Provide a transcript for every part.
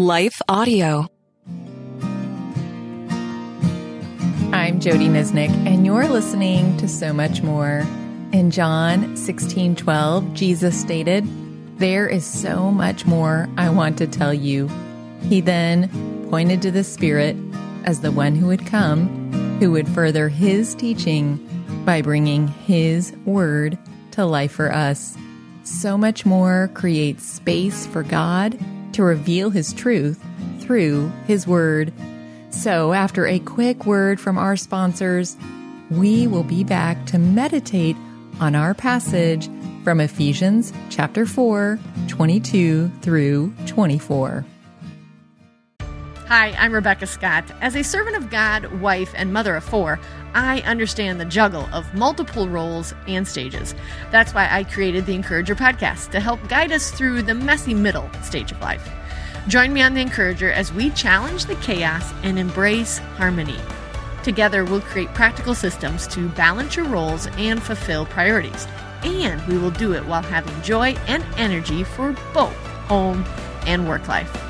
Life Audio. I'm Jodie Niznik, and you're listening to So Much More. In John 16 12, Jesus stated, There is so much more I want to tell you. He then pointed to the Spirit as the one who would come, who would further his teaching by bringing his word to life for us. So much more creates space for God to reveal his truth through his word. So, after a quick word from our sponsors, we will be back to meditate on our passage from Ephesians chapter 4, 22 through 24. Hi, I'm Rebecca Scott. As a servant of God, wife, and mother of four, I understand the juggle of multiple roles and stages. That's why I created the Encourager podcast to help guide us through the messy middle stage of life. Join me on the Encourager as we challenge the chaos and embrace harmony. Together, we'll create practical systems to balance your roles and fulfill priorities. And we will do it while having joy and energy for both home and work life.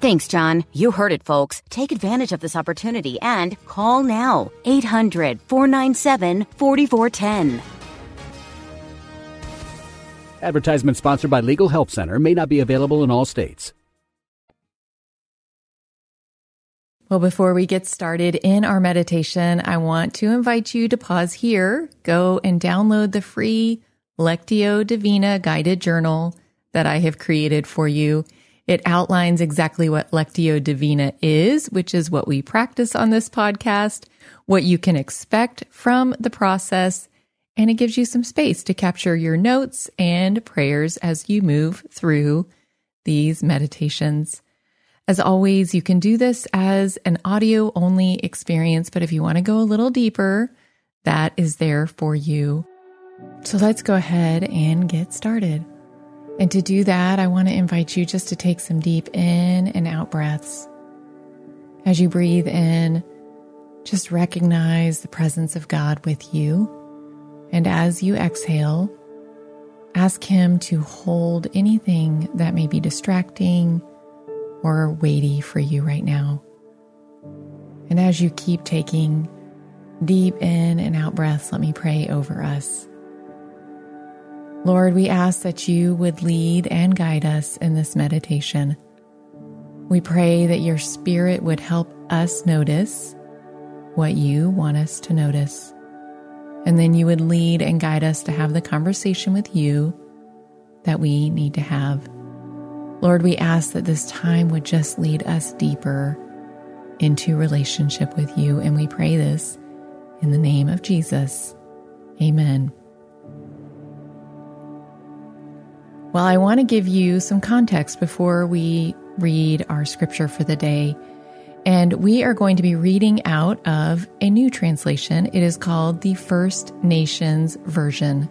Thanks, John. You heard it, folks. Take advantage of this opportunity and call now. 800 497 4410. Advertisement sponsored by Legal Help Center may not be available in all states. Well, before we get started in our meditation, I want to invite you to pause here, go and download the free Lectio Divina guided journal that I have created for you. It outlines exactly what Lectio Divina is, which is what we practice on this podcast, what you can expect from the process, and it gives you some space to capture your notes and prayers as you move through these meditations. As always, you can do this as an audio only experience, but if you want to go a little deeper, that is there for you. So let's go ahead and get started. And to do that, I want to invite you just to take some deep in and out breaths. As you breathe in, just recognize the presence of God with you. And as you exhale, ask Him to hold anything that may be distracting or weighty for you right now. And as you keep taking deep in and out breaths, let me pray over us. Lord, we ask that you would lead and guide us in this meditation. We pray that your spirit would help us notice what you want us to notice. And then you would lead and guide us to have the conversation with you that we need to have. Lord, we ask that this time would just lead us deeper into relationship with you. And we pray this in the name of Jesus. Amen. Well, I want to give you some context before we read our scripture for the day. And we are going to be reading out of a new translation. It is called the First Nations Version.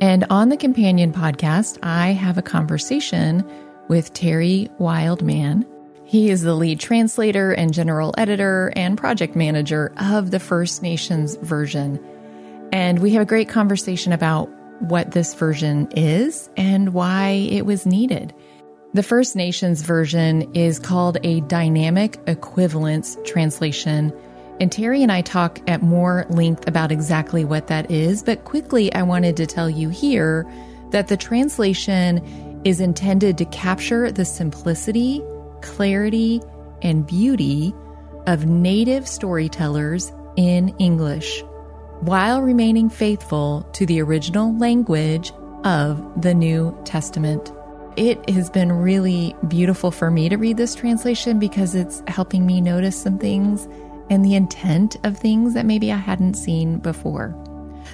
And on the companion podcast, I have a conversation with Terry Wildman. He is the lead translator and general editor and project manager of the First Nations version. And we have a great conversation about what this version is and why it was needed. The First Nations version is called a dynamic equivalence translation. And Terry and I talk at more length about exactly what that is, but quickly I wanted to tell you here that the translation is intended to capture the simplicity, clarity, and beauty of native storytellers in English while remaining faithful to the original language of the New Testament. It has been really beautiful for me to read this translation because it's helping me notice some things and the intent of things that maybe I hadn't seen before.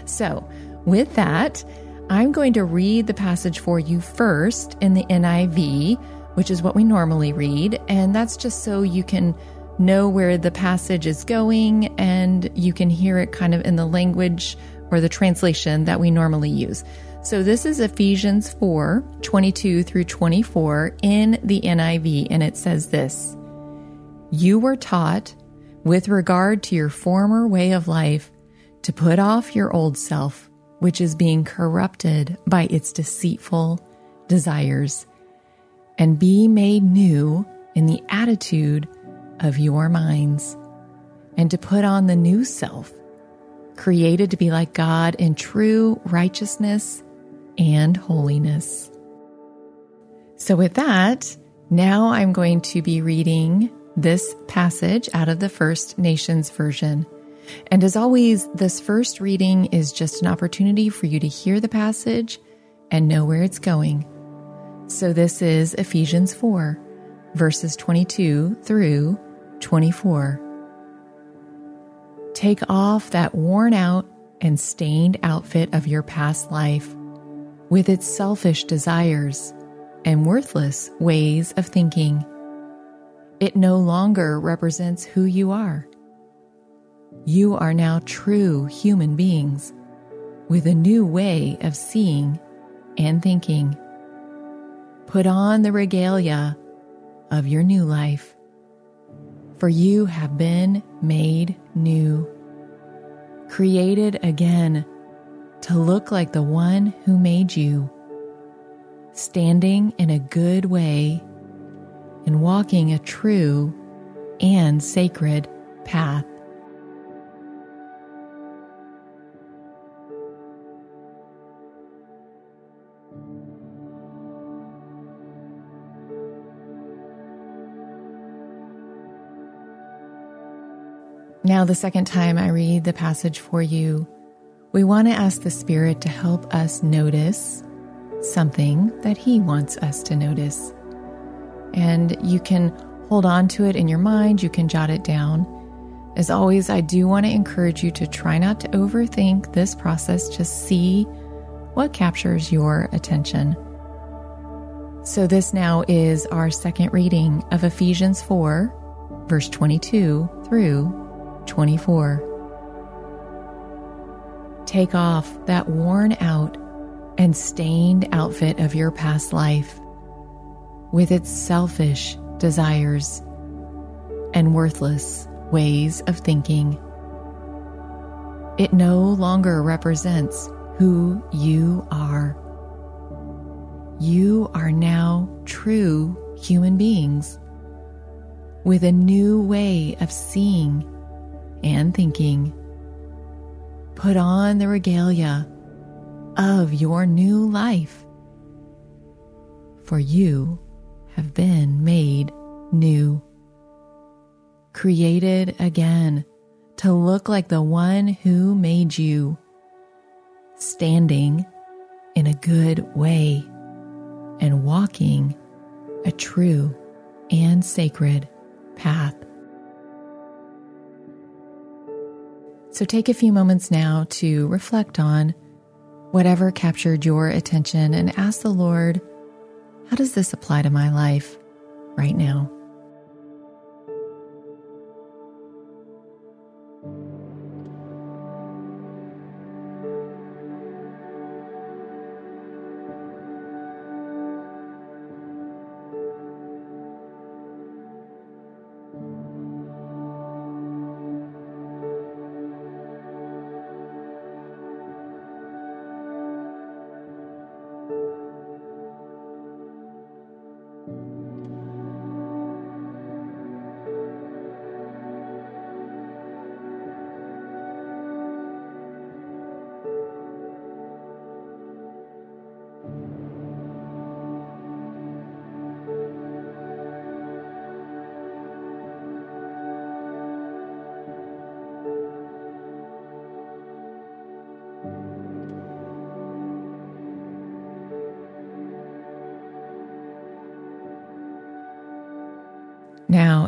So, with that, I'm going to read the passage for you first in the NIV, which is what we normally read, and that's just so you can know where the passage is going and you can hear it kind of in the language or the translation that we normally use. So this is Ephesians 4 22 through 24 in the NIV, and it says this You were taught, with regard to your former way of life, to put off your old self, which is being corrupted by its deceitful desires, and be made new in the attitude of your minds, and to put on the new self, created to be like God in true righteousness and holiness. So, with that, now I'm going to be reading this passage out of the First Nations version. And as always, this first reading is just an opportunity for you to hear the passage and know where it's going. So, this is Ephesians 4, verses 22 through 24. Take off that worn out and stained outfit of your past life with its selfish desires and worthless ways of thinking. It no longer represents who you are. You are now true human beings with a new way of seeing and thinking. Put on the regalia of your new life, for you have been made new, created again to look like the one who made you, standing in a good way and walking a true and sacred path. Now, the second time I read the passage for you, we want to ask the Spirit to help us notice something that He wants us to notice. And you can hold on to it in your mind, you can jot it down. As always, I do want to encourage you to try not to overthink this process, just see what captures your attention. So, this now is our second reading of Ephesians 4, verse 22 through 24. Take off that worn out and stained outfit of your past life with its selfish desires and worthless ways of thinking. It no longer represents who you are. You are now true human beings with a new way of seeing and thinking. Put on the regalia of your new life, for you have been made new, created again to look like the one who made you, standing in a good way and walking a true and sacred path. So take a few moments now to reflect on whatever captured your attention and ask the Lord, how does this apply to my life right now?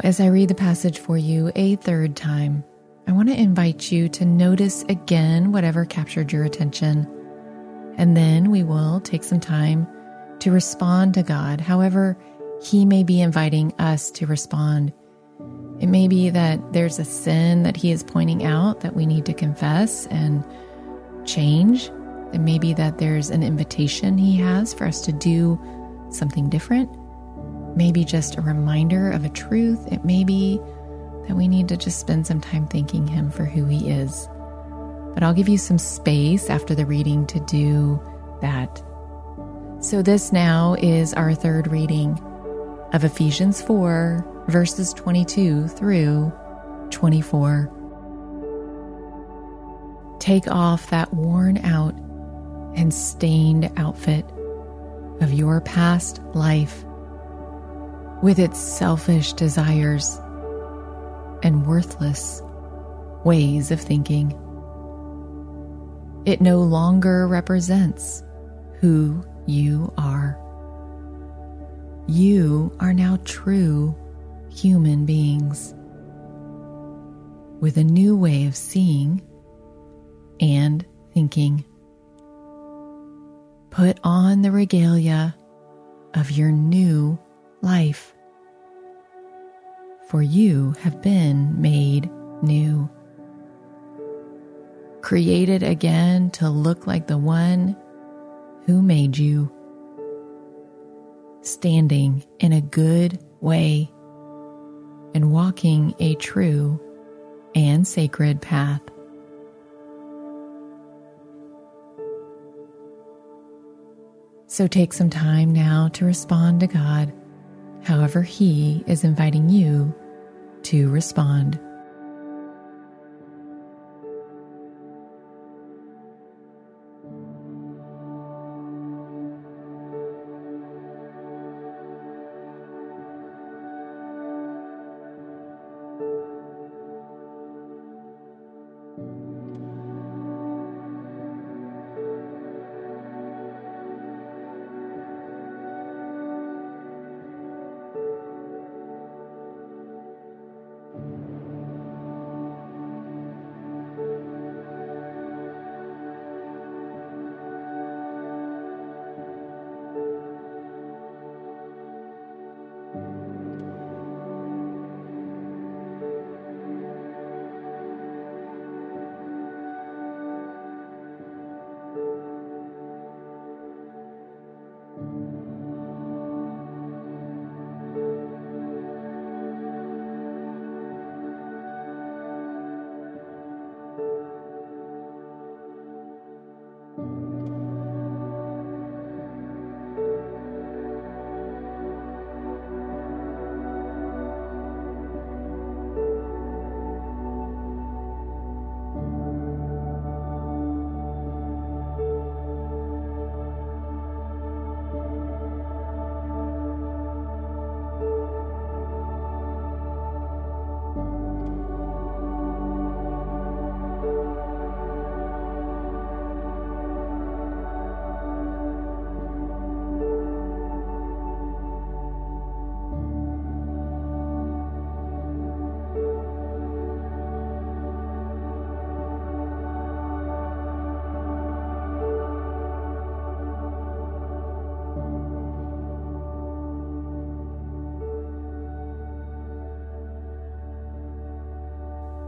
As I read the passage for you a third time, I want to invite you to notice again whatever captured your attention. And then we will take some time to respond to God, however, He may be inviting us to respond. It may be that there's a sin that He is pointing out that we need to confess and change. It may be that there's an invitation He has for us to do something different. Maybe just a reminder of a truth. It may be that we need to just spend some time thanking Him for who He is. But I'll give you some space after the reading to do that. So, this now is our third reading of Ephesians 4, verses 22 through 24. Take off that worn out and stained outfit of your past life with its selfish desires and worthless ways of thinking. It no longer represents who you are. You are now true human beings with a new way of seeing and thinking. Put on the regalia of your new life, for you have been made new. Created again to look like the one who made you, standing in a good way and walking a true and sacred path. So take some time now to respond to God, however, He is inviting you to respond.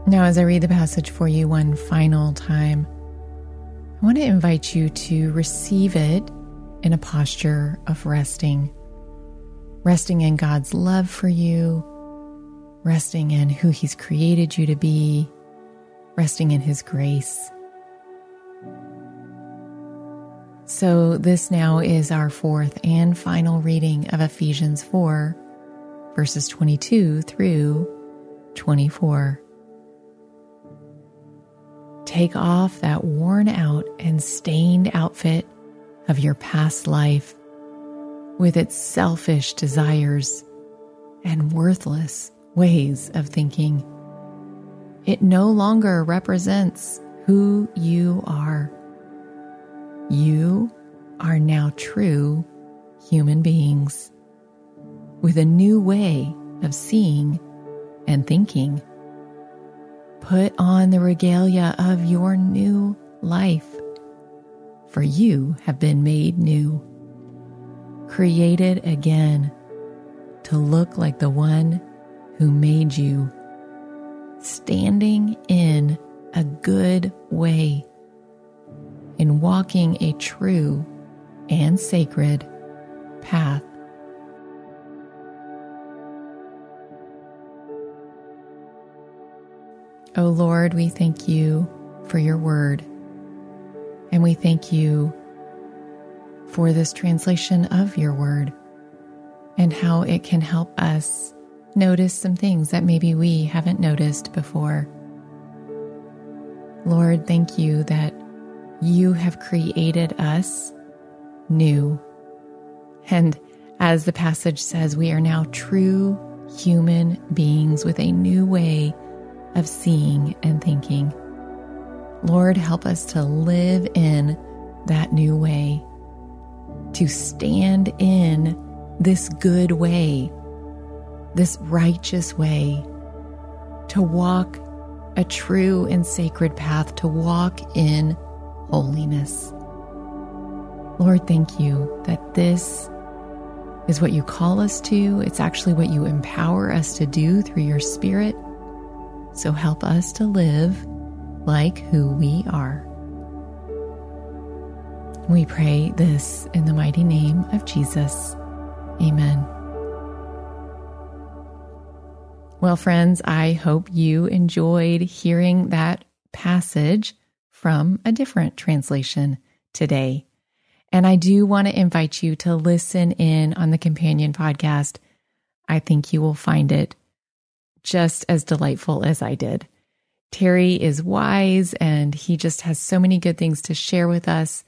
Now, as I read the passage for you one final time, I want to invite you to receive it in a posture of resting. Resting in God's love for you, resting in who He's created you to be, resting in His grace. So, this now is our fourth and final reading of Ephesians 4, verses 22 through 24. Take off that worn out and stained outfit of your past life with its selfish desires and worthless ways of thinking. It no longer represents who you are. You are now true human beings with a new way of seeing and thinking. Put on the regalia of your new life, for you have been made new, created again to look like the one who made you, standing in a good way, in walking a true and sacred path. O oh Lord, we thank you for your word, and we thank you for this translation of your word and how it can help us notice some things that maybe we haven't noticed before. Lord, thank you that you have created us new. And as the passage says, we are now true human beings with a new way of seeing and thinking. Lord, help us to live in that new way, to stand in this good way, this righteous way, to walk a true and sacred path, to walk in holiness. Lord, thank you that this is what you call us to. It's actually what you empower us to do through your Spirit. So help us to live like who we are. We pray this in the mighty name of Jesus. Amen. Well, friends, I hope you enjoyed hearing that passage from a different translation today. And I do want to invite you to listen in on the companion podcast. I think you will find it just as delightful as I did. Terry is wise and he just has so many good things to share with us.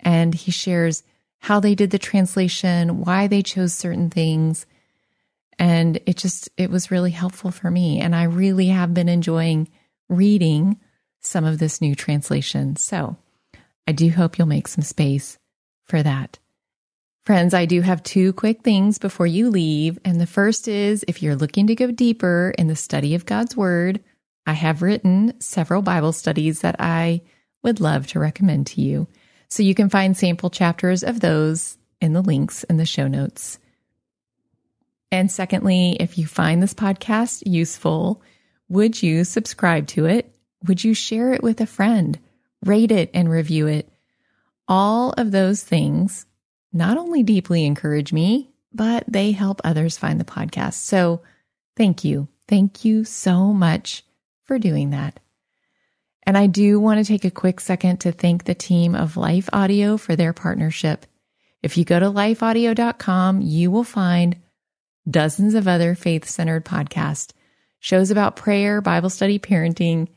And he shares how they did the translation, why they chose certain things. And it just, it was really helpful for me. And I really have been enjoying reading some of this new translation. So I do hope you'll make some space for that. Friends, I do have two quick things before you leave. And the first is if you're looking to go deeper in the study of God's Word, I have written several Bible studies that I would love to recommend to you. So you can find sample chapters of those in the links in the show notes. And secondly, if you find this podcast useful, would you subscribe to it? Would you share it with a friend? Rate it and review it. All of those things not only deeply encourage me, but they help others find the podcast. So thank you. Thank you so much for doing that. And I do want to take a quick second to thank the team of Life Audio for their partnership. If you go to lifeaudio.com, you will find dozens of other faith centered podcasts, shows about prayer, Bible study, parenting,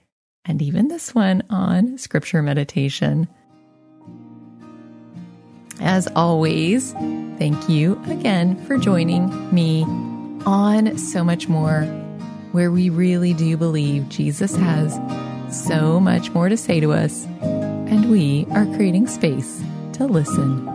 and even this one on scripture meditation. As always, thank you again for joining me on So Much More, where we really do believe Jesus has so much more to say to us, and we are creating space to listen.